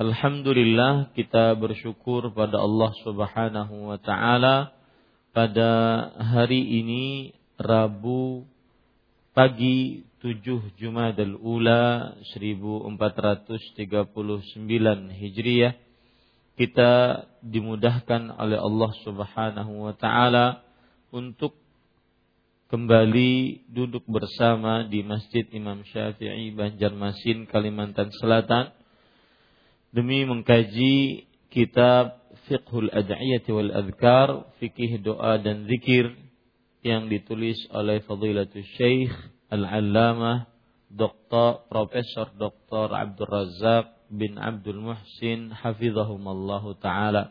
Alhamdulillah kita bersyukur pada Allah Subhanahu wa taala pada hari ini Rabu pagi 7 Jumadal Ula 1439 Hijriah. Kita dimudahkan oleh Allah Subhanahu wa taala untuk kembali duduk bersama di Masjid Imam Syafi'i Banjarmasin Kalimantan Selatan demi mengkaji kitab Fiqhul Ad'iyati wal Adhkar, fikih doa dan zikir yang ditulis oleh Fadilatul Syekh Al-Allamah Dr. Profesor Dr. Abdul Razak bin Abdul Muhsin hafizahumallahu taala.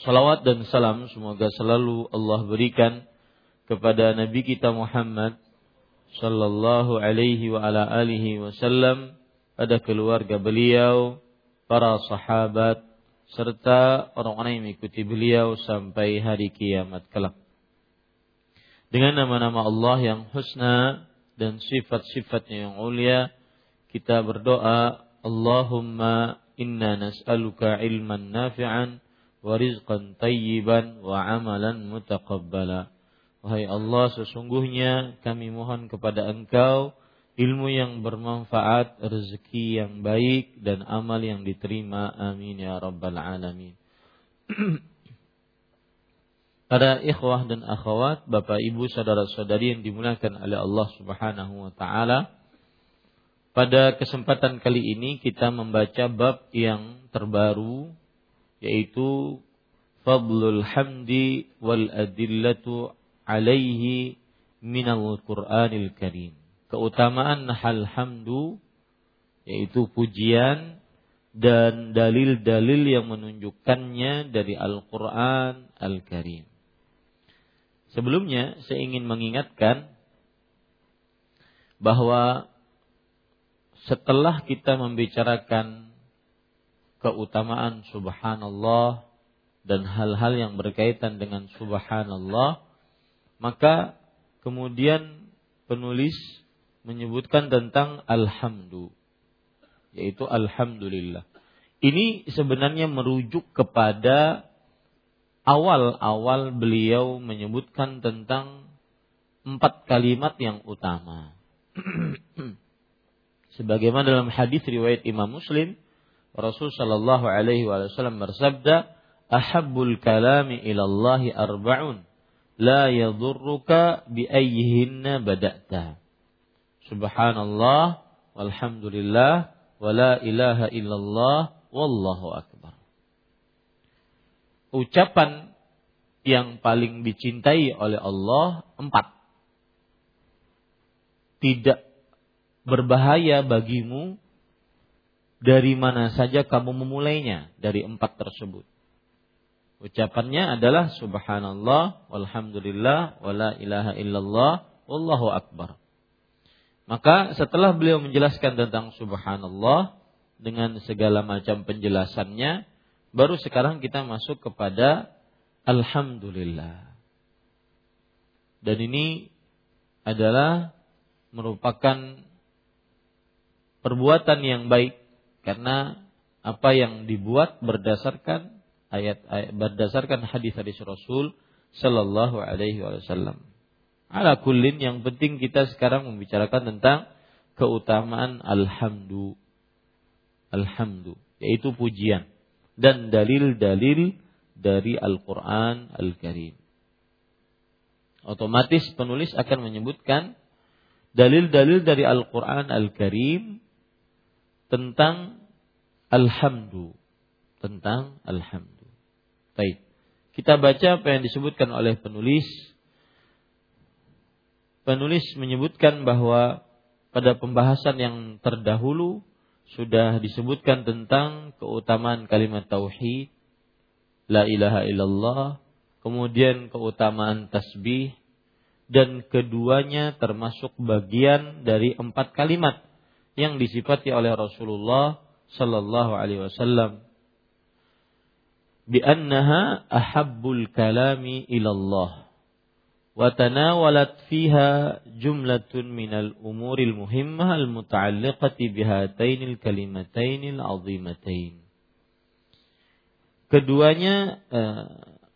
Salawat dan salam semoga selalu Allah berikan kepada Nabi kita Muhammad sallallahu alaihi wa ala alihi wasallam pada keluarga beliau, para sahabat, serta orang-orang yang mengikuti beliau sampai hari kiamat kelak. Dengan nama-nama Allah yang husna dan sifat-sifatnya yang mulia, kita berdoa, Allahumma inna nas'aluka ilman nafi'an wa rizqan tayyiban wa amalan mutaqabbala. Wahai Allah, sesungguhnya kami mohon kepada Engkau ilmu yang bermanfaat, rezeki yang baik dan amal yang diterima. Amin ya rabbal alamin. Para ikhwah dan akhwat, Bapak Ibu, saudara-saudari yang dimuliakan oleh Allah Subhanahu wa taala. Pada kesempatan kali ini kita membaca bab yang terbaru yaitu Fadlul Hamdi wal Adillatu alaihi minal Qur'anil Karim keutamaan hamdu yaitu pujian dan dalil-dalil yang menunjukkannya dari Al-Qur'an Al-Karim. Sebelumnya saya ingin mengingatkan bahwa setelah kita membicarakan keutamaan subhanallah dan hal-hal yang berkaitan dengan subhanallah, maka kemudian penulis menyebutkan tentang alhamdu yaitu alhamdulillah. Ini sebenarnya merujuk kepada awal-awal beliau menyebutkan tentang empat kalimat yang utama. Sebagaimana dalam hadis riwayat Imam Muslim, Rasul Shallallahu Alaihi Wasallam bersabda, "Ahabbul kalami ilallahi arba'un, la yadurruka bi ayyihinna bada'ta." Subhanallah, walhamdulillah, wala ilaha illallah, wallahu akbar. Ucapan yang paling dicintai oleh Allah empat. tidak berbahaya bagimu dari mana saja kamu memulainya dari empat tersebut. Ucapannya adalah subhanallah walhamdulillah wala ilaha illallah wallahu akbar. Maka setelah beliau menjelaskan tentang subhanallah dengan segala macam penjelasannya, baru sekarang kita masuk kepada alhamdulillah. Dan ini adalah merupakan perbuatan yang baik karena apa yang dibuat berdasarkan ayat, ayat berdasarkan hadis-hadis Rasul Sallallahu Alaihi Wasallam. Ala kullin yang penting kita sekarang membicarakan tentang keutamaan alhamdu. Alhamdu yaitu pujian dan dalil-dalil dari Al-Qur'an Al-Karim. Otomatis penulis akan menyebutkan dalil-dalil dari Al-Qur'an Al-Karim tentang alhamdu, tentang alhamdu. Baik. Kita baca apa yang disebutkan oleh penulis. Penulis menyebutkan bahwa pada pembahasan yang terdahulu sudah disebutkan tentang keutamaan kalimat tauhid, la ilaha illallah, kemudian keutamaan tasbih dan keduanya termasuk bagian dari empat kalimat yang disifati oleh Rasulullah sallallahu alaihi wasallam. Bi annaha ahabbul kalami ilallah fiha jumlatun minal umuril muhimmah al muta'alliqati bihatainil kalimatainil azimatain keduanya eh,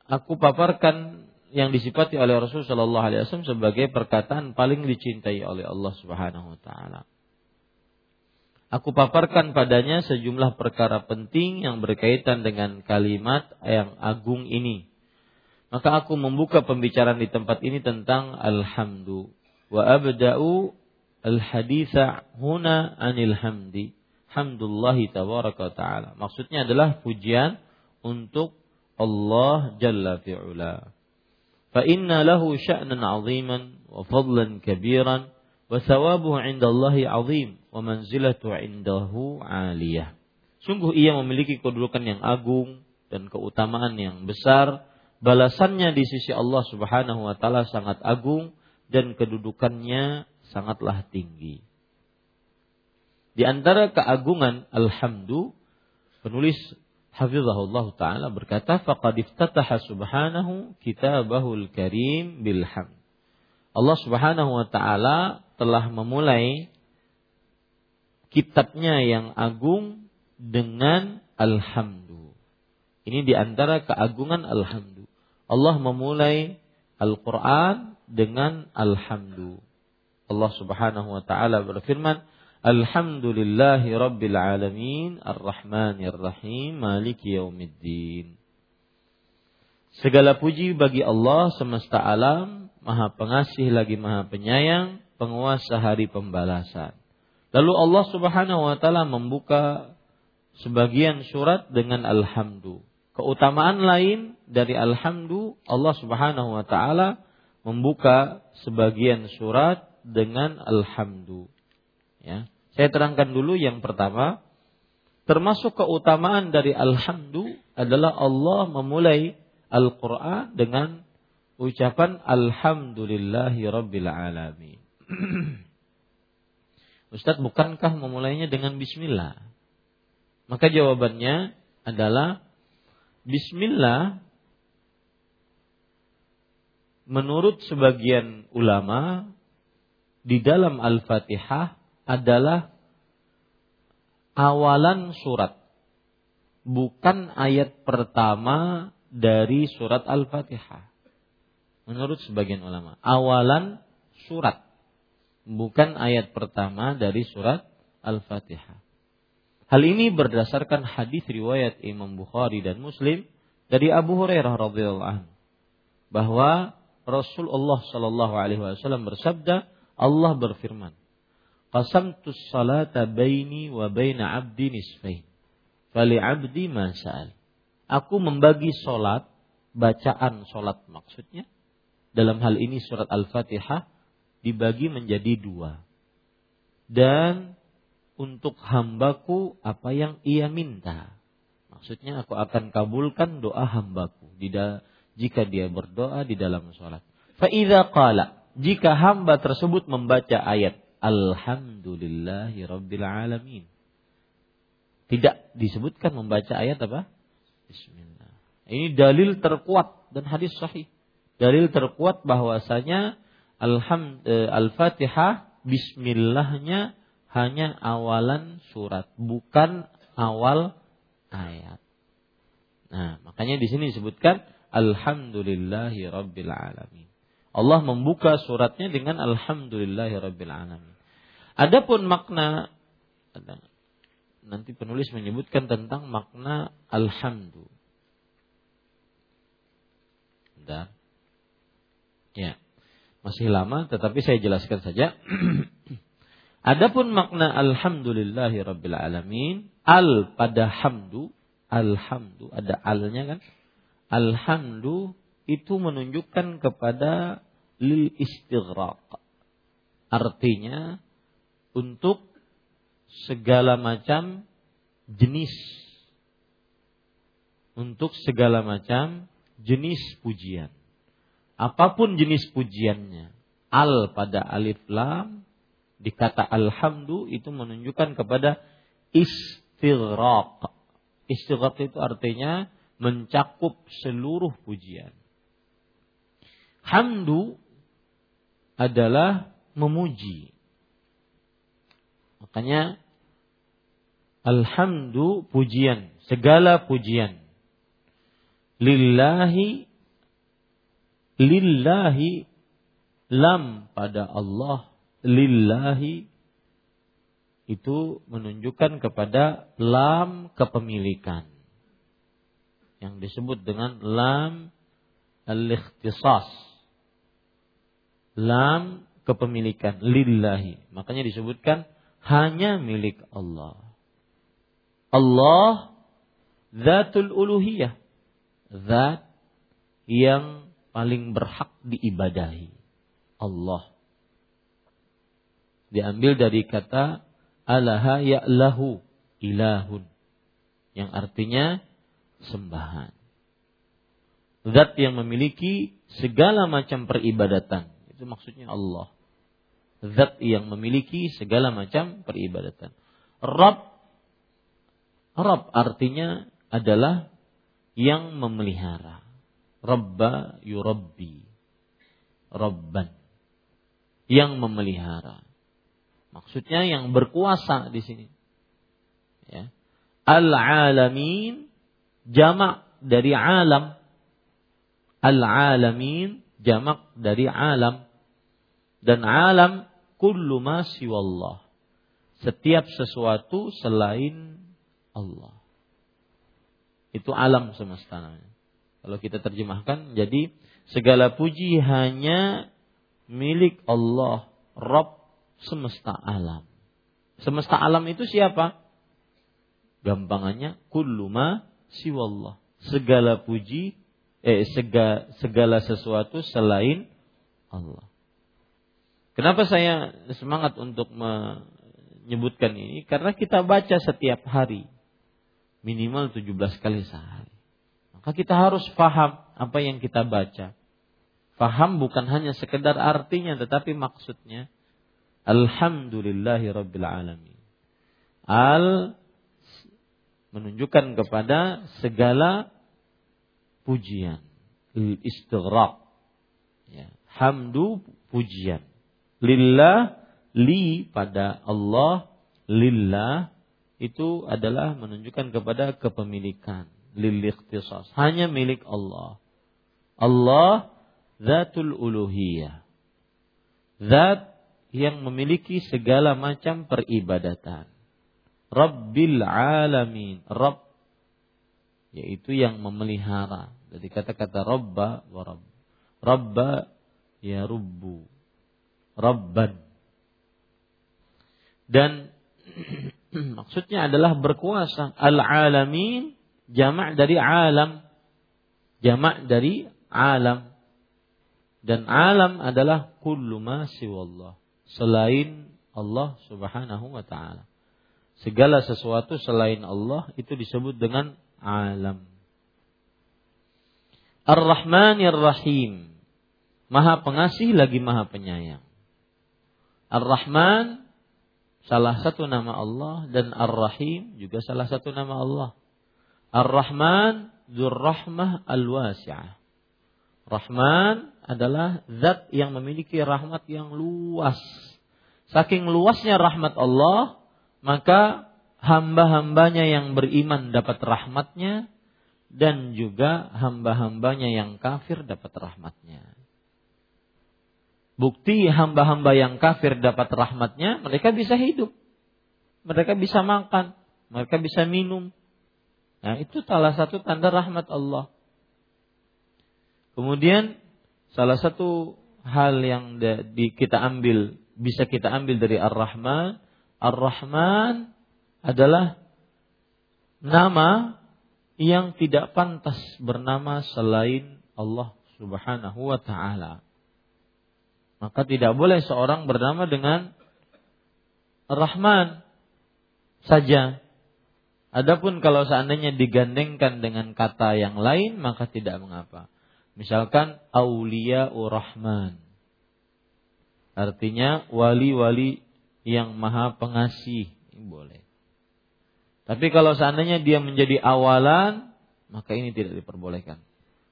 aku paparkan yang disifati oleh Rasul Shallallahu Alaihi Wasallam sebagai perkataan paling dicintai oleh Allah Subhanahu Wa Taala. Aku paparkan padanya sejumlah perkara penting yang berkaitan dengan kalimat yang agung ini. Maka aku membuka pembicaraan di tempat ini tentang alhamdu. Wa abda'u al-haditha huna anil hamdi. Hamdullahi tabaraka ta'ala. Maksudnya adalah pujian untuk Allah Jalla fi'ula. Fa inna lahu sya'nan 'aziman wa fadlan kabiran wa thawabuhu 'inda Allahi 'azim wa manzilatu 'indahu 'aliyah. Sungguh ia memiliki kedudukan yang agung dan keutamaan yang besar. Balasannya di sisi Allah Subhanahu wa taala sangat agung dan kedudukannya sangatlah tinggi. Di antara keagungan alhamdu penulis hafizahullah taala berkata faqad iftataha subhanahu kitabahul karim bil. Allah Subhanahu wa taala telah memulai kitabnya yang agung dengan alhamdu. Ini di antara keagungan alhamdu. Allah memulai Al-Quran dengan alhamdu. Allah subhanahu wa ta'ala berfirman, Alhamdulillahi rabbil alamin, ar-rahmanir rahim, maliki yaumiddin. Segala puji bagi Allah semesta alam, maha pengasih lagi maha penyayang, penguasa hari pembalasan. Lalu Allah Subhanahu wa taala membuka sebagian surat dengan alhamdu. Keutamaan lain dari alhamdu Allah Subhanahu wa taala membuka sebagian surat dengan alhamdu. Ya. Saya terangkan dulu yang pertama, termasuk keutamaan dari alhamdu adalah Allah memulai Al-Qur'an dengan ucapan alhamdulillahi rabbil alamin. Ustadz, bukankah memulainya dengan bismillah? Maka jawabannya adalah bismillah menurut sebagian ulama di dalam Al-Fatihah adalah awalan surat. Bukan ayat pertama dari surat Al-Fatihah. Menurut sebagian ulama, awalan surat bukan ayat pertama dari surat Al-Fatihah. Hal ini berdasarkan hadis riwayat Imam Bukhari dan Muslim dari Abu Hurairah radhiyallahu anhu bahwa Rasulullah Shallallahu alaihi wasallam bersabda, Allah berfirman, "Qasamtu salata baini wa baina 'abdi nisfain. Fali 'abdi ma sa'al." Aku membagi solat, bacaan solat maksudnya, dalam hal ini surat Al-Fatihah dibagi menjadi dua. dan untuk hambaku apa yang ia minta. Maksudnya aku akan kabulkan doa hambaku jika dia berdoa di dalam sholat. Fa'idha qala, jika hamba tersebut membaca ayat Alhamdulillahi. Tidak disebutkan membaca ayat apa? Bismillah. Ini dalil terkuat dan hadis sahih. Dalil terkuat bahwasanya eh, Al-Fatihah Bismillahnya hanya awalan surat, bukan awal ayat. Nah, makanya di sini disebutkan Alhamdulillahi Rabbil Alamin. Allah membuka suratnya dengan Alhamdulillahi Rabbil Alamin. Adapun makna nanti penulis menyebutkan tentang makna alhamdu. Dan ya masih lama tetapi saya jelaskan saja. Adapun makna alhamdulillahi rabbil alamin, al pada hamdu, alhamdu ada alnya kan? Alhamdu itu menunjukkan kepada lil istighraq. Artinya untuk segala macam jenis untuk segala macam jenis pujian. Apa pun jenis pujiannya, al pada alif lam dikata alhamdu itu menunjukkan kepada istighraq. Istighraq itu artinya mencakup seluruh pujian. Hamdu adalah memuji. Makanya alhamdu pujian, segala pujian. Lillahi lillahi lam pada Allah lillahi itu menunjukkan kepada lam kepemilikan yang disebut dengan lam al-ikhtisas. Lam kepemilikan lillahi. Makanya disebutkan hanya milik Allah. Allah zatul uluhiyah. Zat yang paling berhak diibadahi. Allah. Diambil dari kata alaha ya'lahu ilahun. Yang artinya sembahan. Zat yang memiliki segala macam peribadatan. Itu maksudnya Allah. Zat yang memiliki segala macam peribadatan. Rabb Rabb artinya adalah yang memelihara. Rabba yurabbi. Rabban. Yang memelihara. Maksudnya yang berkuasa di sini. Ya. Al-alamin jamak dari alam. Al-alamin jamak dari alam. Dan alam kullu ma siwallah. Setiap sesuatu selain Allah. Itu alam semesta. Kalau kita terjemahkan jadi segala puji hanya milik Allah, Rabb semesta alam. Semesta alam itu siapa? Gampangannya kulluma siwallah. Segala puji eh segala, segala sesuatu selain Allah. Kenapa saya semangat untuk menyebutkan ini? Karena kita baca setiap hari minimal 17 kali sehari. Maka kita harus paham apa yang kita baca. Paham bukan hanya sekedar artinya tetapi maksudnya. Alhamdulillahi Rabbil Alamin. Al menunjukkan kepada segala pujian. Istighraq. Ya. Hamdu pujian. Lillah li pada Allah lillah itu adalah menunjukkan kepada kepemilikan lil ikhtisas hanya milik Allah Allah zatul uluhiyah zat yang memiliki segala macam peribadatan. Rabbil alamin. Rabb yaitu yang memelihara. Jadi kata-kata Rabba wa Rabb. Rabba ya Rubbu. Rabban. Dan maksudnya adalah berkuasa. Al-alamin jamak dari alam. Jamak dari alam. Dan alam adalah kullu ma siwallah selain Allah Subhanahu wa taala. Segala sesuatu selain Allah itu disebut dengan alam. Ar-Rahman Ar-Rahim. Maha pengasih lagi maha penyayang. Ar-Rahman salah satu nama Allah dan Ar-Rahim juga salah satu nama Allah. Ar-Rahman dzur rahmah al-wasi'ah. Rahman adalah zat yang memiliki rahmat yang luas. Saking luasnya rahmat Allah, maka hamba-hambanya yang beriman dapat rahmatnya dan juga hamba-hambanya yang kafir dapat rahmatnya. Bukti hamba-hamba yang kafir dapat rahmatnya, mereka bisa hidup. Mereka bisa makan, mereka bisa minum. Nah, itu salah satu tanda rahmat Allah. Kemudian salah satu hal yang kita ambil bisa kita ambil dari Ar-Rahman, Ar-Rahman adalah nama yang tidak pantas bernama selain Allah Subhanahu wa taala. Maka tidak boleh seorang bernama dengan Rahman saja. Adapun kalau seandainya digandengkan dengan kata yang lain maka tidak mengapa. Misalkan Aulia Rahman. Artinya wali-wali yang maha pengasih. Boleh. Tapi kalau seandainya dia menjadi awalan, maka ini tidak diperbolehkan.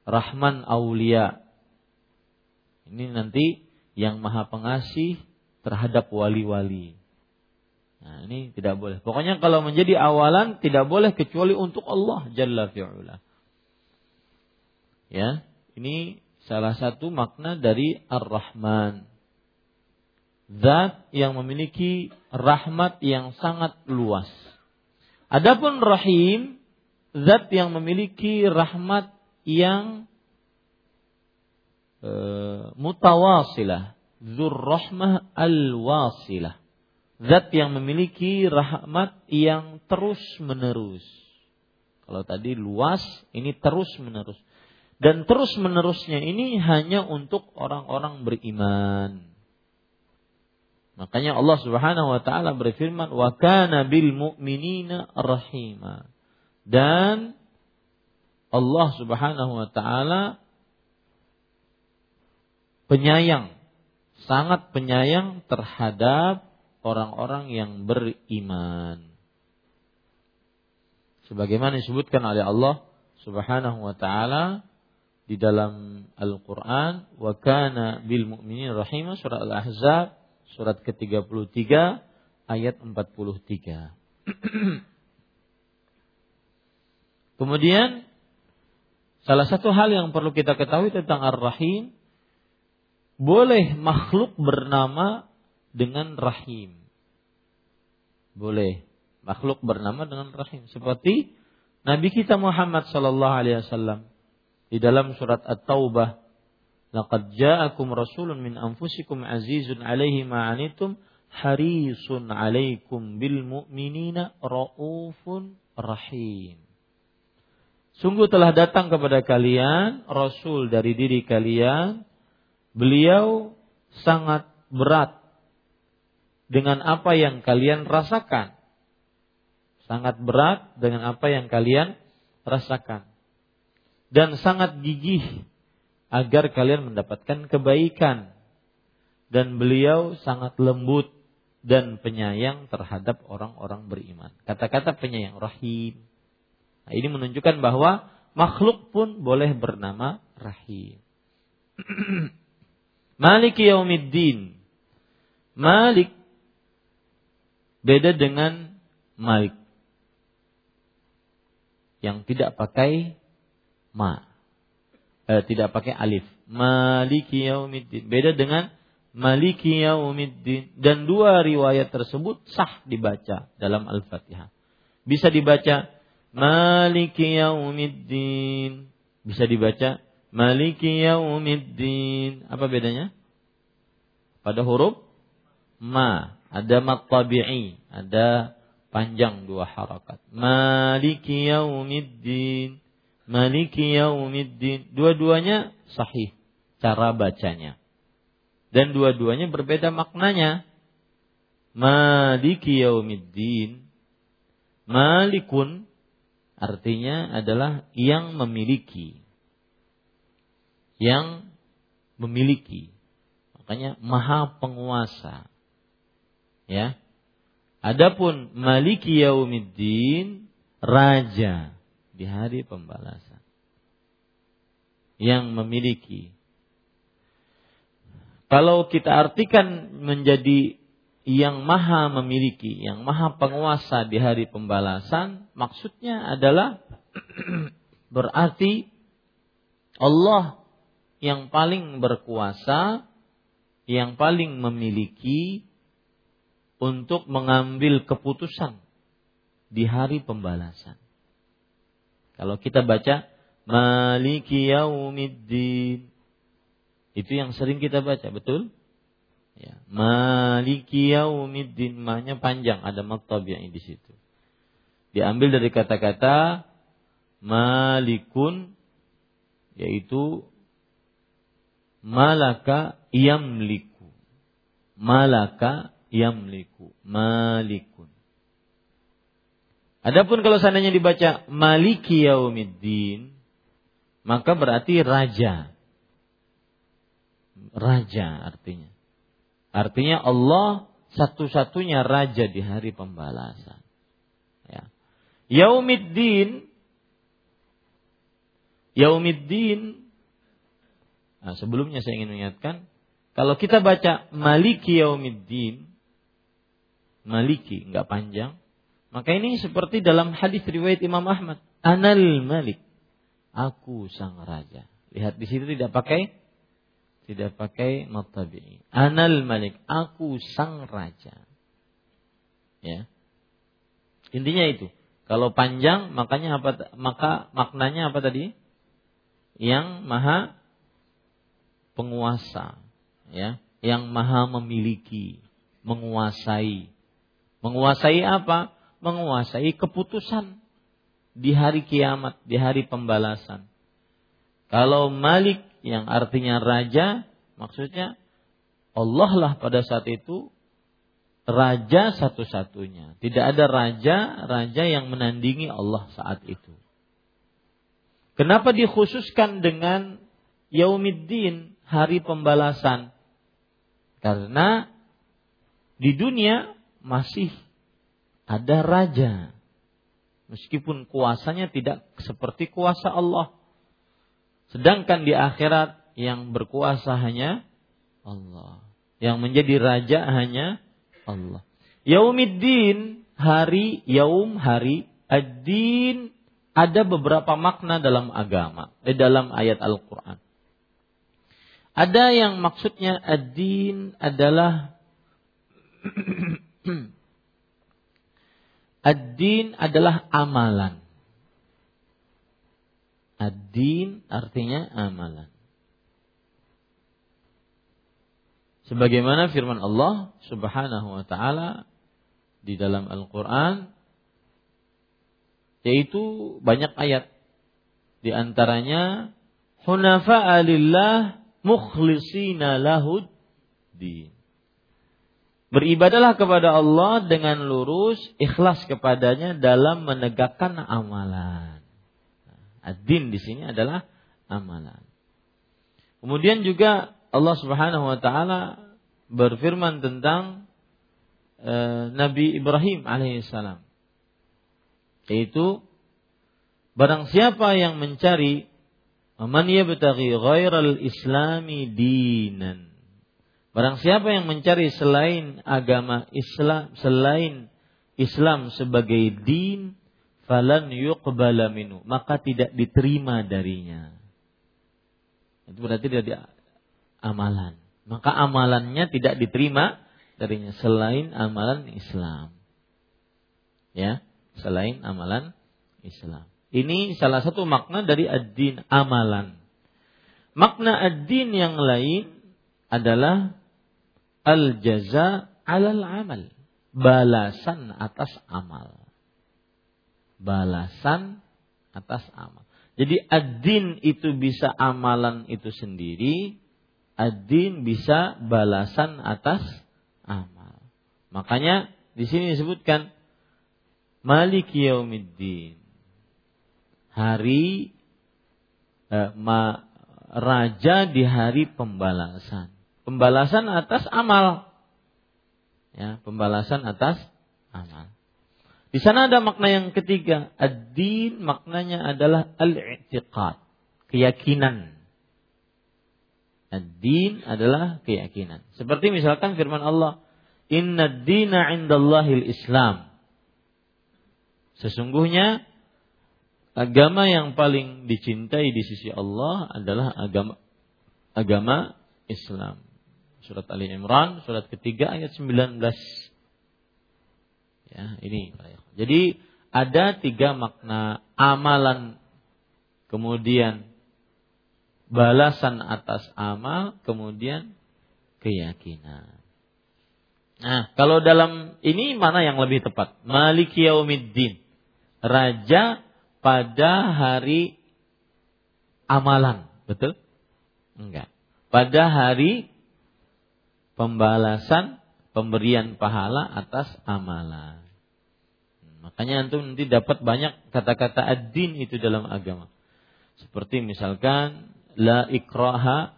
Rahman Aulia. Ini nanti yang maha pengasih terhadap wali-wali. Nah, ini tidak boleh. Pokoknya kalau menjadi awalan tidak boleh kecuali untuk Allah Jalla fi'ula. Ya, ini salah satu makna dari Ar-Rahman. Zat yang memiliki rahmat yang sangat luas. Adapun Rahim, zat yang memiliki rahmat yang Eh, mutawasilah, rahmah al-wasilah. Zat yang memiliki rahmat yang terus menerus. Kalau tadi luas, ini terus menerus. Dan terus menerusnya ini hanya untuk orang-orang beriman. Makanya Allah Subhanahu wa taala berfirman, "Wa kana bil mu'minina rahima." Dan Allah Subhanahu wa taala penyayang, sangat penyayang terhadap orang-orang yang beriman. Sebagaimana disebutkan oleh Allah Subhanahu wa taala di dalam Al-Qur'an, "Wa kana bil mu'minin rahimah" surat Al-Ahzab surat ke-33 ayat 43. Kemudian salah satu hal yang perlu kita ketahui tentang Ar-Rahim boleh makhluk bernama dengan rahim. Boleh makhluk bernama dengan rahim seperti Nabi kita Muhammad sallallahu alaihi wasallam di dalam surat At-Taubah Laqad ja'akum rasulun min anfusikum azizun alaihi ma'anitum harisun alaikum bil mu'minina raufun rahim. Sungguh telah datang kepada kalian rasul dari diri kalian beliau sangat berat dengan apa yang kalian rasakan. Sangat berat dengan apa yang kalian rasakan. Dan sangat gigih agar kalian mendapatkan kebaikan. Dan beliau sangat lembut dan penyayang terhadap orang-orang beriman. Kata-kata penyayang rahim. Nah, ini menunjukkan bahwa makhluk pun boleh bernama rahim. Malik yaumiddin. Malik beda dengan Malik yang tidak pakai ma. Eh, tidak pakai alif. Maliki yaumiddin. Beda dengan Maliki yaumiddin dan dua riwayat tersebut sah dibaca dalam Al-Fatihah. Bisa dibaca Maliki yaumiddin. Bisa dibaca Maliki yaumiddin. Apa bedanya? Pada huruf ma ada mat tabi'i, ada panjang dua harakat. Maliki yaumiddin. Maliki yaumiddin. Dua-duanya sahih cara bacanya. Dan dua-duanya berbeda maknanya. maliki yaumiddin. Malikun artinya adalah yang memiliki. Yang memiliki. Makanya maha penguasa. Ya. Adapun maliki yaumiddin raja di hari pembalasan. Yang memiliki. Kalau kita artikan menjadi yang maha memiliki, yang maha penguasa di hari pembalasan, maksudnya adalah berarti Allah yang paling berkuasa, yang paling memiliki untuk mengambil keputusan di hari pembalasan. Kalau kita baca Maliki Yaumiddin itu yang sering kita baca, betul? Ya. Maliki yaumiddin mahnya panjang, ada maktab yang di situ. Diambil dari kata-kata malikun yaitu malaka yamliku. Malaka yamliku. Malikun. Adapun kalau seandainya dibaca maliki yaumiddin maka berarti raja. Raja artinya. Artinya Allah satu-satunya raja di hari pembalasan. Ya. Yaumiddin Yaumiddin nah, sebelumnya saya ingin mengingatkan kalau kita baca Maliki Yaumiddin Maliki nggak panjang maka ini seperti dalam hadis riwayat Imam Ahmad Anal Malik aku sang raja lihat di situ tidak pakai tidak pakai matabi'i. Anal malik, aku sang raja. Ya. Intinya itu. Kalau panjang makanya apa maka maknanya apa tadi? Yang maha penguasa, ya, yang maha memiliki, menguasai. Menguasai apa? Menguasai keputusan di hari kiamat, di hari pembalasan. Kalau Malik yang artinya raja, maksudnya Allah lah pada saat itu raja satu-satunya. Tidak ada raja-raja yang menandingi Allah saat itu. Kenapa dikhususkan dengan Yaumiddin, hari pembalasan? Karena di dunia masih ada raja. Meskipun kuasanya tidak seperti kuasa Allah. Sedangkan di akhirat yang berkuasa hanya Allah. Yang menjadi raja hanya Allah. Yaumiddin, hari, yaum, hari, ad-din, ada beberapa makna dalam agama, di dalam ayat Al-Quran. Ada yang maksudnya ad-din adalah ad-din adalah amalan. Ad-din artinya amalan. Sebagaimana firman Allah Subhanahu wa taala di dalam Al-Qur'an yaitu banyak ayat di antaranya hunafa'a mukhlisina lahud din. Beribadalah kepada Allah dengan lurus, ikhlas kepadanya dalam menegakkan amalan. Ad-din di sini adalah amalan. Kemudian juga Allah Subhanahu wa taala berfirman tentang e, Nabi Ibrahim alaihissalam. Yaitu barang siapa yang mencari man yabtaghi ghairal islami dinan. Barang siapa yang mencari selain agama Islam, selain Islam sebagai din, falan yuqbala minu maka tidak diterima darinya. Itu berarti dari amalan. Maka amalannya tidak diterima darinya. Selain amalan Islam. Ya selain amalan Islam. Ini salah satu makna dari ad-din amalan. Makna ad-din yang lain adalah al jaza alal amal balasan atas amal balasan atas amal. Jadi ad-din itu bisa amalan itu sendiri, ad-din bisa balasan atas amal. Makanya di sini disebutkan Malik Yaumiddin. Hari eh, ma, raja di hari pembalasan. Pembalasan atas amal. Ya, pembalasan atas amal. Di sana ada makna yang ketiga. Ad-din maknanya adalah al-i'tiqad. Keyakinan. Ad-din adalah keyakinan. Seperti misalkan firman Allah. Inna dina indallahil islam. Sesungguhnya agama yang paling dicintai di sisi Allah adalah agama agama Islam. Surat Ali Imran, surat ketiga ayat 19. Ya, ini. Jadi ada tiga makna amalan, kemudian balasan atas amal, kemudian keyakinan. Nah, kalau dalam ini mana yang lebih tepat? Malik Yaumiddin. Raja pada hari amalan, betul? Enggak. Pada hari pembalasan pemberian pahala atas amalan. Makanya antum nanti dapat banyak kata-kata ad-din itu dalam agama. Seperti misalkan la ikraha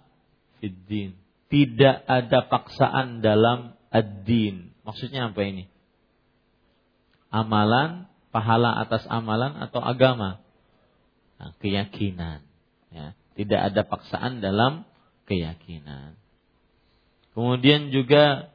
fid din. Tidak ada paksaan dalam ad-din. Maksudnya apa ini? Amalan, pahala atas amalan atau agama? Nah, keyakinan. Ya. Tidak ada paksaan dalam keyakinan. Kemudian juga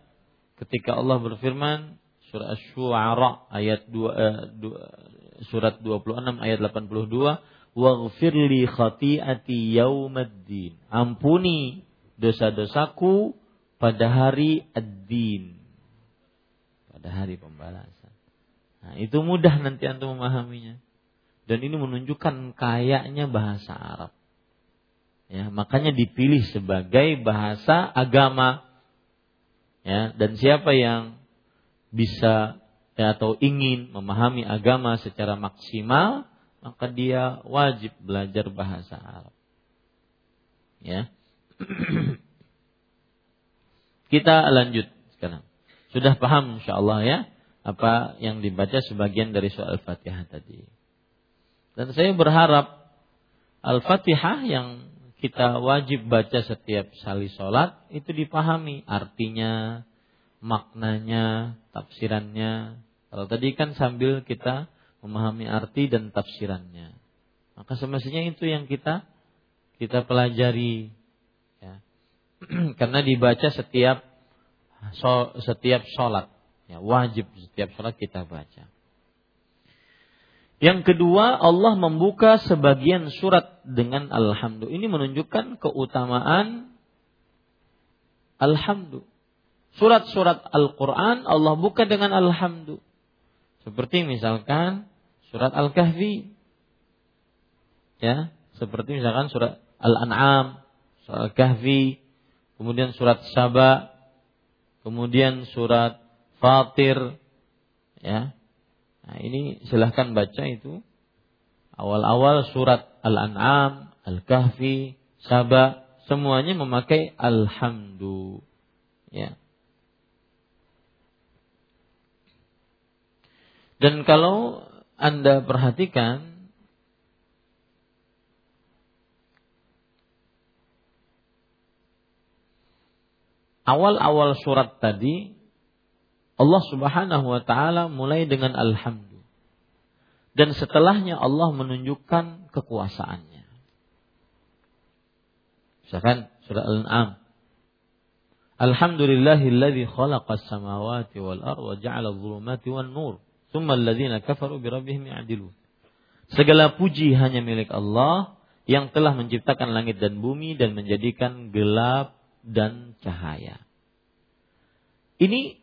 ketika Allah berfirman surah Asy-Syu'ara ayat 2, eh, 2 surat 26 ayat 82 waghfir li khati'ati yaumaddin. Ampuni dosa-dosaku pada hari ad-din. Pada hari pembalasan. Nah itu mudah nanti antum memahaminya. Dan ini menunjukkan kayaknya bahasa Arab. Ya makanya dipilih sebagai bahasa agama ya dan siapa yang bisa ya, atau ingin memahami agama secara maksimal, maka dia wajib belajar bahasa Arab. Ya. Kita lanjut sekarang. Sudah paham insyaallah ya apa yang dibaca sebagian dari soal Fatihah tadi. Dan saya berharap Al-Fatihah yang kita wajib baca setiap sali sholat itu dipahami artinya, maknanya, tafsirannya. Kalau tadi kan sambil kita memahami arti dan tafsirannya. Maka semestinya itu yang kita kita pelajari ya. Karena dibaca setiap so, setiap sholat ya, wajib setiap sholat kita baca. Yang kedua, Allah membuka sebagian surat dengan alhamdulillah. Ini menunjukkan keutamaan alhamdulillah. Surat-surat Al-Quran Allah buka dengan Alhamdulillah. Seperti misalkan surat Al-Kahfi. Ya, seperti misalkan surat Al-An'am, surat Al-Kahfi, kemudian surat Saba, kemudian surat Fatir. Ya. Nah, ini silahkan baca itu. Awal-awal surat Al-An'am, Al-Kahfi, Saba, semuanya memakai Alhamdulillah. Ya. Dan kalau Anda perhatikan awal-awal surat tadi Allah Subhanahu wa taala mulai dengan alhamdulillah. Dan setelahnya Allah menunjukkan kekuasaannya. Misalkan surah Al-An'am. Alhamdulillahilladzi khalaqas samawati wal arda wa ja'ala adh-dhulumati wan nur. kafaru Segala puji hanya milik Allah yang telah menciptakan langit dan bumi dan menjadikan gelap dan cahaya. Ini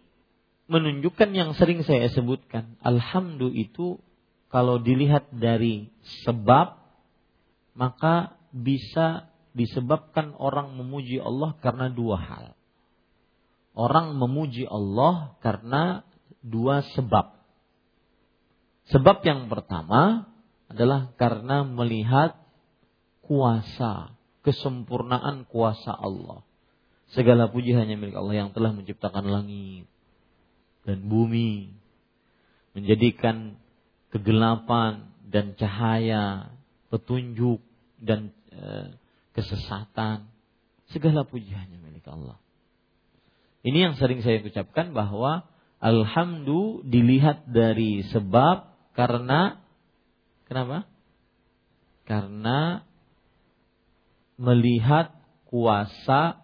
menunjukkan yang sering saya sebutkan. Alhamdulillah itu kalau dilihat dari sebab maka bisa disebabkan orang memuji Allah karena dua hal. Orang memuji Allah karena dua sebab. Sebab yang pertama adalah karena melihat kuasa, kesempurnaan kuasa Allah. Segala puji hanya milik Allah yang telah menciptakan langit, dan bumi, menjadikan kegelapan dan cahaya, petunjuk dan e, kesesatan. Segala puji hanya milik Allah. Ini yang sering saya ucapkan bahwa alhamdulillah dilihat dari sebab karena kenapa? Karena melihat kuasa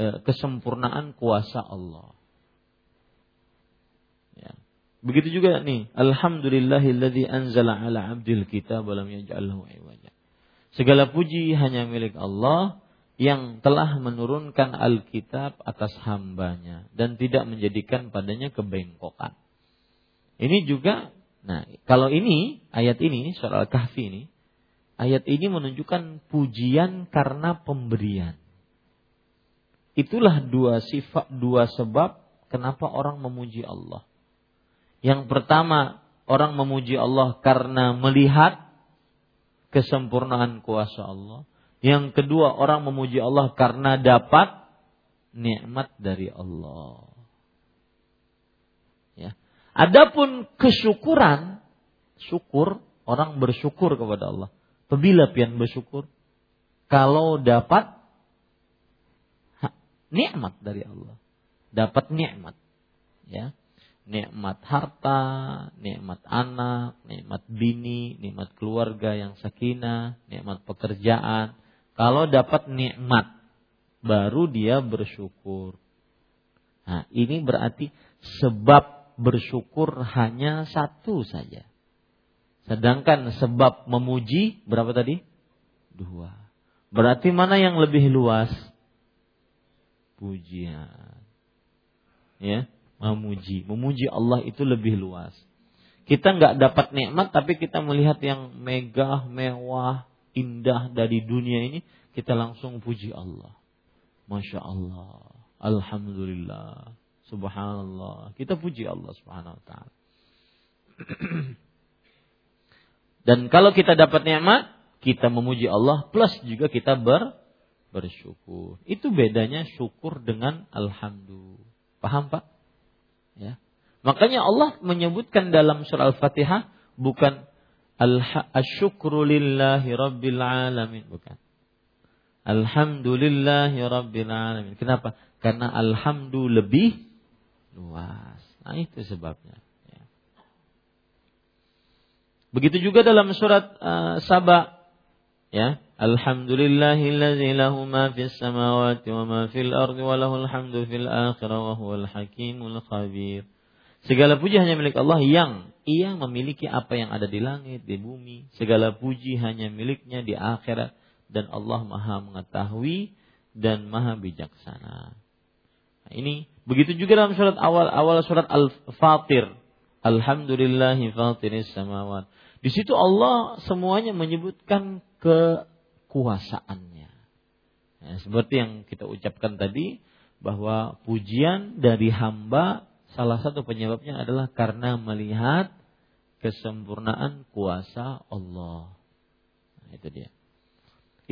eh, kesempurnaan kuasa Allah. Begitu juga nih, alhamdulillahilladzi anzala ala 'abdil kitab wa lam yaj'alhu iwaja. Segala puji hanya milik Allah yang telah menurunkan Alkitab atas hambanya dan tidak menjadikan padanya kebengkokan. Ini juga, nah kalau ini ayat ini soal Al-Kahfi ini Ayat ini menunjukkan pujian karena pemberian. Itulah dua sifat, dua sebab kenapa orang memuji Allah. Yang pertama, orang memuji Allah karena melihat kesempurnaan kuasa Allah. Yang kedua, orang memuji Allah karena dapat nikmat dari Allah. Ya. Adapun kesyukuran, syukur, orang bersyukur kepada Allah. Apabila pian bersyukur kalau dapat nikmat dari Allah. Dapat nikmat. Ya. Nikmat harta, nikmat anak, nikmat bini, nikmat keluarga yang sakinah, nikmat pekerjaan. Kalau dapat nikmat, baru dia bersyukur. Nah, ini berarti sebab bersyukur hanya satu saja. Sedangkan sebab memuji berapa tadi? Dua. Berarti mana yang lebih luas? Pujian. Ya, memuji. Memuji Allah itu lebih luas. Kita nggak dapat nikmat tapi kita melihat yang megah, mewah, indah dari dunia ini, kita langsung puji Allah. Masya Allah. Alhamdulillah. Subhanallah. Kita puji Allah subhanahu wa ta'ala. Dan kalau kita dapat nikmat, kita memuji Allah plus juga kita ber bersyukur. Itu bedanya syukur dengan alhamdulillah. Paham Pak? Ya. Makanya Allah menyebutkan dalam surah Al-Fatihah bukan asyukru lillahi rabbil alamin bukan. Alhamdulillahi rabbil alamin. Kenapa? Karena alhamdulillah lebih luas. Nah itu sebabnya. Begitu juga dalam surat uh, Saba ya Lahu ma fis samawati wa ma fil ardi wa lahul hamdu fil akhirah wa huwal hakimul khabir. Segala puji hanya milik Allah yang ia memiliki apa yang ada di langit, di bumi. Segala puji hanya miliknya di akhirat dan Allah Maha mengetahui dan Maha bijaksana. Nah, ini begitu juga dalam surat awal awal surat Al-Fatir. Alhamdulillahi fatiris samawat di situ Allah semuanya menyebutkan kekuasaannya. Ya, seperti yang kita ucapkan tadi bahwa pujian dari hamba salah satu penyebabnya adalah karena melihat kesempurnaan kuasa Allah. Nah, itu dia.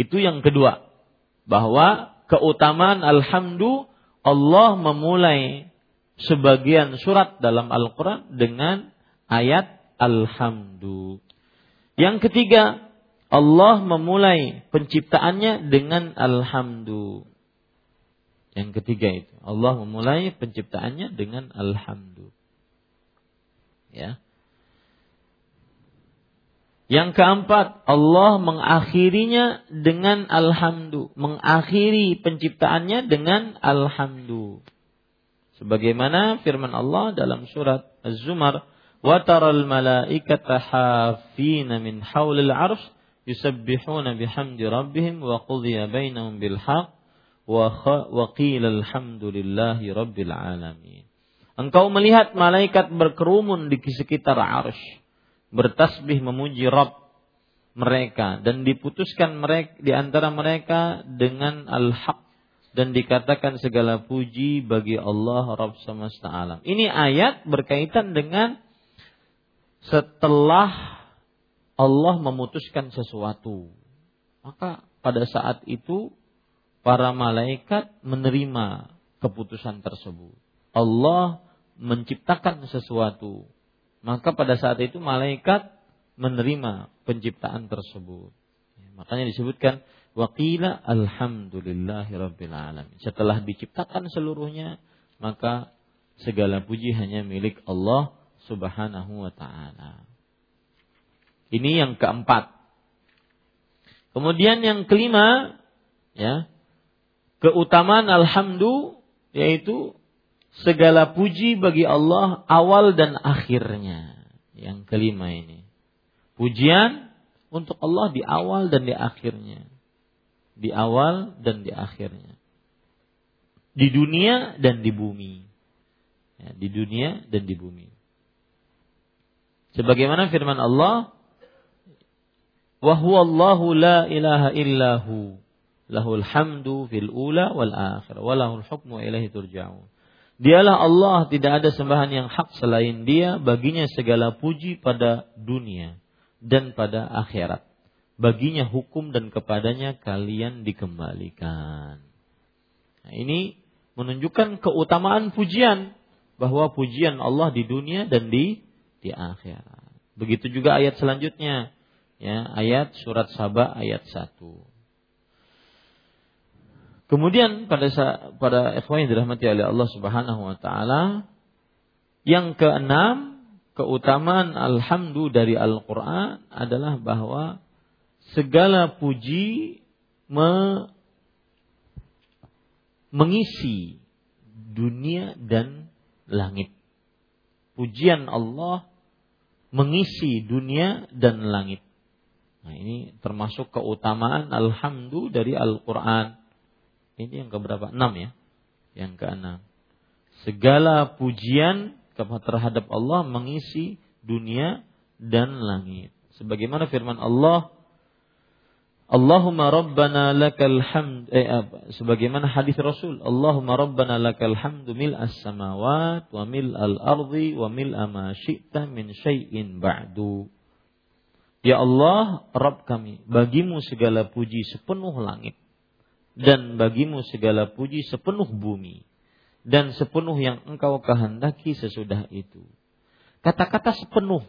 Itu yang kedua, bahwa keutamaan alhamdulillah Allah memulai sebagian surat dalam Al-Qur'an dengan ayat alhamdu. Yang ketiga, Allah memulai penciptaannya dengan alhamdu. Yang ketiga itu, Allah memulai penciptaannya dengan alhamdu. Ya. Yang keempat, Allah mengakhirinya dengan alhamdu, mengakhiri penciptaannya dengan alhamdu. Sebagaimana firman Allah dalam surat Az-Zumar, "Wa taral malaikata hafina min haulil 'arsy" yusabbihuna bihamdi rabbihim wa qudhiya bainahum bil wa wa alhamdulillahi rabbil alamin. Engkau melihat malaikat berkerumun di sekitar arsh bertasbih memuji Rabb mereka dan diputuskan mereka di antara mereka dengan al-haq dan dikatakan segala puji bagi Allah Rabb semesta alam. Ini ayat berkaitan dengan setelah Allah memutuskan sesuatu. Maka pada saat itu para malaikat menerima keputusan tersebut. Allah menciptakan sesuatu, maka pada saat itu malaikat menerima penciptaan tersebut. Ya, makanya disebutkan waqila alhamdulillahirabbil alamin. Setelah diciptakan seluruhnya, maka segala puji hanya milik Allah Subhanahu wa taala. Ini yang keempat. Kemudian yang kelima, ya, keutamaan alhamdulillah yaitu segala puji bagi Allah awal dan akhirnya. Yang kelima ini. Pujian untuk Allah di awal dan di akhirnya. Di awal dan di akhirnya. Di dunia dan di bumi. Ya, di dunia dan di bumi. Sebagaimana firman Allah, "Wa Allahu la ilaha illahu, lahul hamdu fil ula wal akhir, wa lahul hukmu ilaihi turja'un." Dialah Allah, tidak ada sembahan yang hak selain Dia, baginya segala puji pada dunia dan pada akhirat. Baginya hukum dan kepadanya kalian dikembalikan. Nah, ini menunjukkan keutamaan pujian bahwa pujian Allah di dunia dan di di akhirat. Begitu juga ayat selanjutnya, ya, ayat surat Saba ayat 1. Kemudian pada pada ikhwan yang dirahmati oleh Allah Subhanahu wa taala yang keenam keutamaan alhamdulillah dari Al-Qur'an adalah bahwa segala puji me, mengisi dunia dan langit. Pujian Allah mengisi dunia dan langit. Nah, ini termasuk keutamaan alhamdulillah dari Al-Qur'an ini yang keberapa? Enam ya. Yang keenam. Segala pujian terhadap Allah mengisi dunia dan langit. Sebagaimana firman Allah, Allahumma rabbana lakal hamd eh, apa, sebagaimana hadis Rasul Allahumma rabbana lakal hamdu mil as samawat wa mil al ardi wa mil ma syi'ta min syai'in ba'du Ya Allah Rabb kami bagimu segala puji sepenuh langit dan bagimu segala puji sepenuh bumi dan sepenuh yang engkau kehendaki sesudah itu. Kata-kata sepenuh.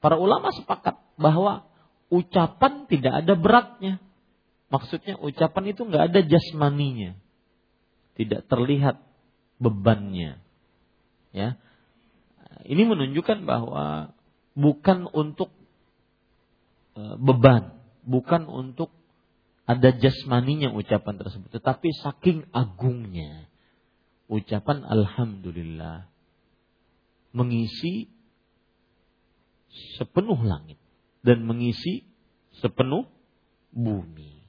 Para ulama sepakat bahwa ucapan tidak ada beratnya. Maksudnya ucapan itu nggak ada jasmaninya. Tidak terlihat bebannya. Ya. Ini menunjukkan bahwa bukan untuk beban, bukan untuk ada jasmaninya ucapan tersebut, tetapi saking agungnya ucapan alhamdulillah mengisi sepenuh langit dan mengisi sepenuh bumi.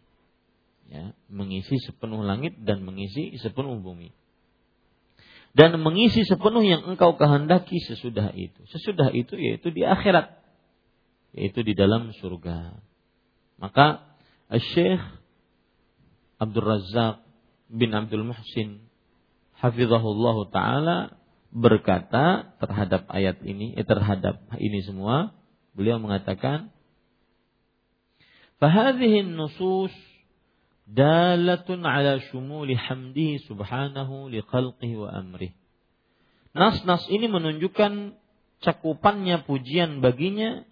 Ya, mengisi sepenuh langit dan mengisi sepenuh bumi. Dan mengisi sepenuh yang engkau kehendaki sesudah itu. Sesudah itu yaitu di akhirat Yaitu di dalam surga. Maka Syekh Abdul Razak bin Abdul Muhsin hafizahullah taala berkata terhadap ayat ini eh, terhadap ini semua beliau mengatakan فهذه النصوص دالة على شمول حمده سبحانه لخلقه وأمره Nas-nas ini menunjukkan cakupannya pujian baginya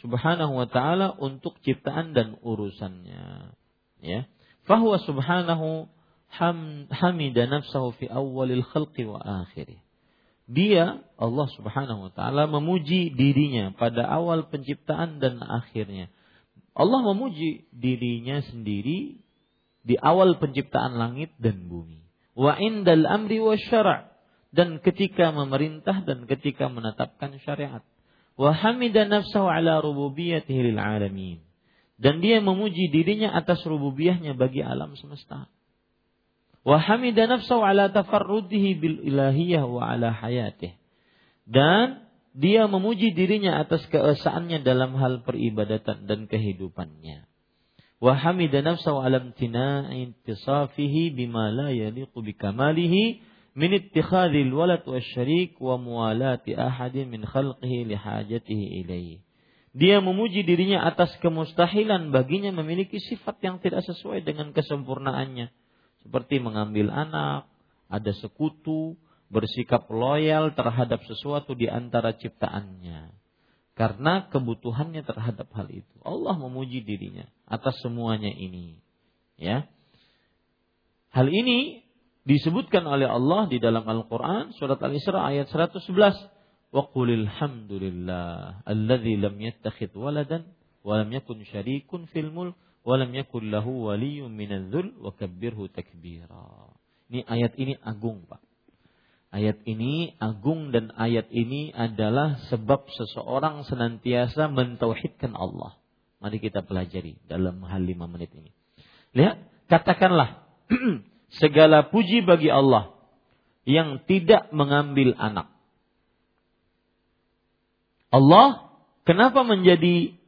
subhanahu wa taala untuk ciptaan dan urusannya. Ya. Fahuwa subhanahu ham, hamida nafsahu fi awalil khalqi wa akhirih. Dia Allah Subhanahu wa taala memuji dirinya pada awal penciptaan dan akhirnya. Allah memuji dirinya sendiri di awal penciptaan langit dan bumi. Wa indal amri wa syara' dan ketika memerintah dan ketika menetapkan syariat wa hamida nafsahu ala rububiyyatihi lil alamin. Dan dia memuji dirinya atas rububiyahnya bagi alam semesta. Wa hamida nafsahu ala tafarrudihi bil ilahiyah wa ala hayatih. Dan dia memuji dirinya atas keesaannya dalam hal peribadatan dan kehidupannya. Wa hamida nafsahu ala imtina'i intisafihi bima la yaliqu bikamalihi min ittikhadil walad syarik wa muwalati ahadin min khalqihi li hajatihi ilaihi. Dia memuji dirinya atas kemustahilan baginya memiliki sifat yang tidak sesuai dengan kesempurnaannya. Seperti mengambil anak, ada sekutu, bersikap loyal terhadap sesuatu di antara ciptaannya. Karena kebutuhannya terhadap hal itu. Allah memuji dirinya atas semuanya ini. Ya. Hal ini disebutkan oleh Allah di dalam Al-Quran surat Al-Isra ayat 111. Wa qulil hamdulillah alladzi lam yattakhid waladan wa lam yakun syarikun fil mulk wa lam yakun lahu waliyyun minadh-dhul wa kabbirhu takbira. Ini ayat ini agung, Pak. Ayat ini agung dan ayat ini adalah sebab seseorang senantiasa mentauhidkan Allah. Mari kita pelajari dalam hal lima menit ini. Lihat, katakanlah segala puji bagi Allah yang tidak mengambil anak. Allah kenapa menjadi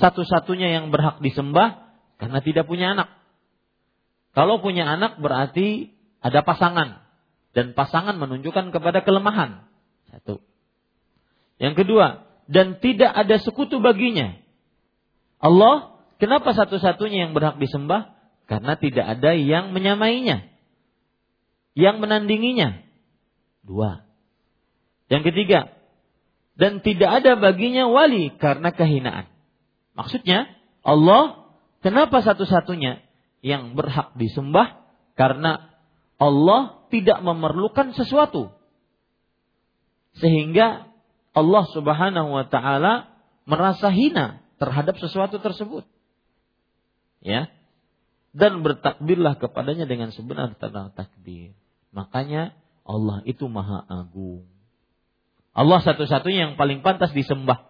satu-satunya yang berhak disembah? Karena tidak punya anak. Kalau punya anak berarti ada pasangan dan pasangan menunjukkan kepada kelemahan. Satu. Yang kedua, dan tidak ada sekutu baginya. Allah, kenapa satu-satunya yang berhak disembah? Karena tidak ada yang menyamainya. Yang menandinginya. Dua. Yang ketiga, dan tidak ada baginya wali karena kehinaan. Maksudnya, Allah kenapa satu-satunya yang berhak disembah? Karena Allah tidak memerlukan sesuatu. Sehingga Allah Subhanahu wa taala merasa hina terhadap sesuatu tersebut. Ya. Dan bertakbirlah kepadanya dengan sebenar tanda takbir. Makanya Allah itu maha agung. Allah satu-satunya yang paling pantas disembah.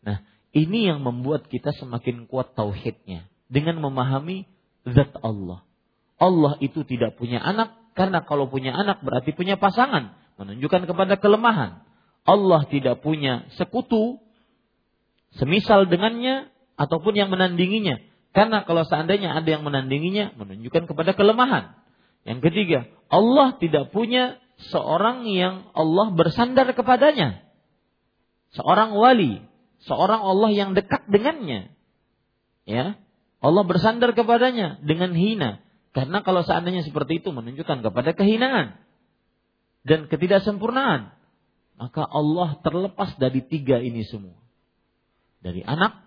Nah, ini yang membuat kita semakin kuat tauhidnya dengan memahami zat Allah. Allah itu tidak punya anak, karena kalau punya anak berarti punya pasangan, menunjukkan kepada kelemahan. Allah tidak punya sekutu semisal dengannya ataupun yang menandinginya. Karena kalau seandainya ada yang menandinginya, menunjukkan kepada kelemahan. Yang ketiga, Allah tidak punya seorang yang Allah bersandar kepadanya. Seorang wali, seorang Allah yang dekat dengannya. Ya, Allah bersandar kepadanya dengan hina. Karena kalau seandainya seperti itu menunjukkan kepada kehinaan dan ketidaksempurnaan, maka Allah terlepas dari tiga ini semua. Dari anak,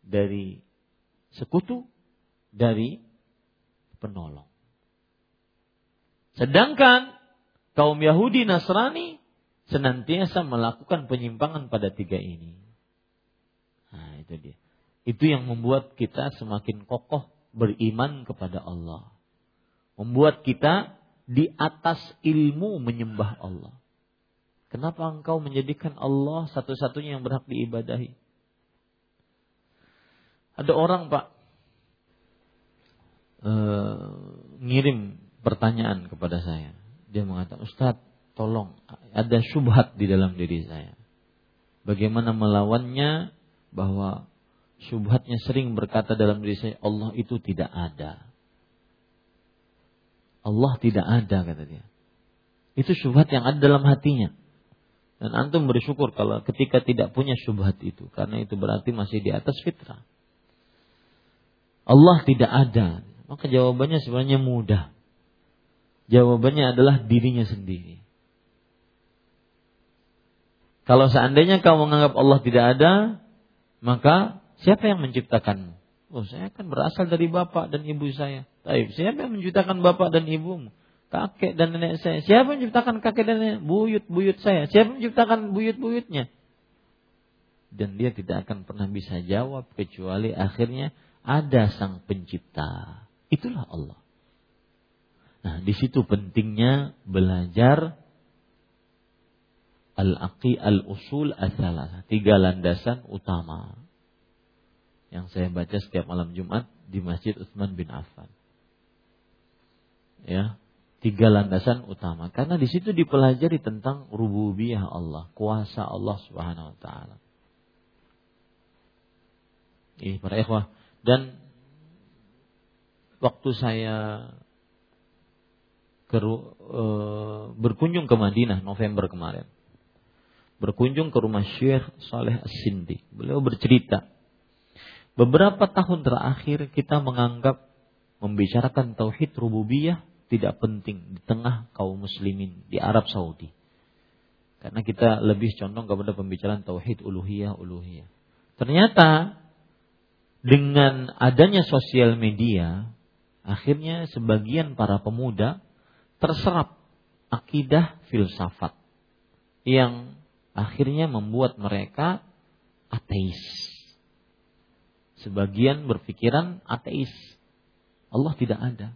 dari sekutu, dari penolong. Sedangkan kaum Yahudi Nasrani senantiasa melakukan penyimpangan pada tiga ini. Nah, itu dia. Itu yang membuat kita semakin kokoh beriman kepada Allah. Membuat kita di atas ilmu menyembah Allah. Kenapa engkau menjadikan Allah satu-satunya yang berhak diibadahi? Ada orang pak uh, ngirim pertanyaan kepada saya. Dia mengatakan, Ustadz, tolong ada syubhat di dalam diri saya. Bagaimana melawannya bahwa syubhatnya sering berkata dalam diri saya, Allah itu tidak ada. Allah tidak ada kata dia. Itu syubhat yang ada dalam hatinya. Dan antum bersyukur kalau ketika tidak punya syubhat itu. Karena itu berarti masih di atas fitrah. Allah tidak ada. Maka jawabannya sebenarnya mudah. Jawabannya adalah dirinya sendiri. Kalau seandainya kau menganggap Allah tidak ada, maka Siapa yang menciptakanmu? Oh, saya kan berasal dari bapak dan ibu saya. Tapi siapa yang menciptakan bapak dan ibumu? Kakek dan nenek saya. Siapa yang menciptakan kakek dan nenek? Buyut-buyut saya. Siapa yang menciptakan buyut-buyutnya? Dan dia tidak akan pernah bisa jawab kecuali akhirnya ada sang pencipta. Itulah Allah. Nah, di situ pentingnya belajar al-aqi al-usul asalah. Tiga landasan utama yang saya baca setiap malam Jumat di Masjid Utsman bin Affan. Ya, tiga landasan utama karena di situ dipelajari tentang rububiyah Allah, kuasa Allah Subhanahu wa taala. Ini para ikhwah dan waktu saya ke, e, berkunjung ke Madinah November kemarin. Berkunjung ke rumah Syekh Saleh As-Sindi. Beliau bercerita Beberapa tahun terakhir kita menganggap membicarakan tauhid rububiyah tidak penting di tengah kaum muslimin di Arab Saudi. Karena kita lebih condong kepada pembicaraan tauhid uluhiyah uluhiyah. Ternyata dengan adanya sosial media, akhirnya sebagian para pemuda terserap akidah filsafat yang akhirnya membuat mereka ateis. Sebagian berpikiran ateis. Allah tidak ada.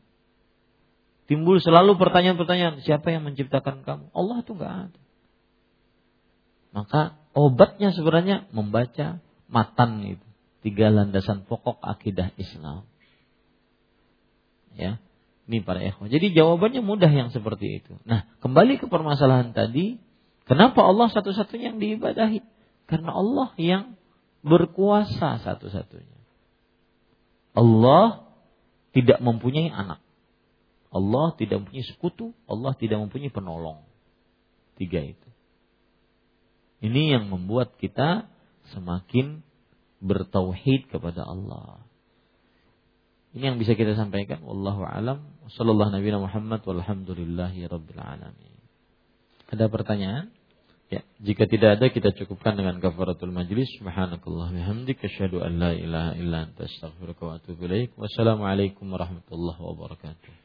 Timbul selalu pertanyaan-pertanyaan, siapa yang menciptakan kamu? Allah itu nggak ada. Maka obatnya sebenarnya membaca matan itu tiga landasan pokok akidah Islam. Ya, ini para ikhwan. Jadi jawabannya mudah yang seperti itu. Nah, kembali ke permasalahan tadi, kenapa Allah satu-satunya yang diibadahi? Karena Allah yang berkuasa satu-satunya. Allah tidak mempunyai anak. Allah tidak mempunyai sekutu, Allah tidak mempunyai penolong. Tiga itu. Ini yang membuat kita semakin bertauhid kepada Allah. Ini yang bisa kita sampaikan. Wallahu alam. Sallallahu Nabi Muhammad walhamdulillahi rabbil alamin. Ada pertanyaan? Ya, jika tidak ada kita cukupkan dengan kafaratul majlis. Subhanakallah bihamdik asyhadu an la ilaha illa anta astaghfiruka wa atubu. Wassalamualaikum warahmatullahi wabarakatuh.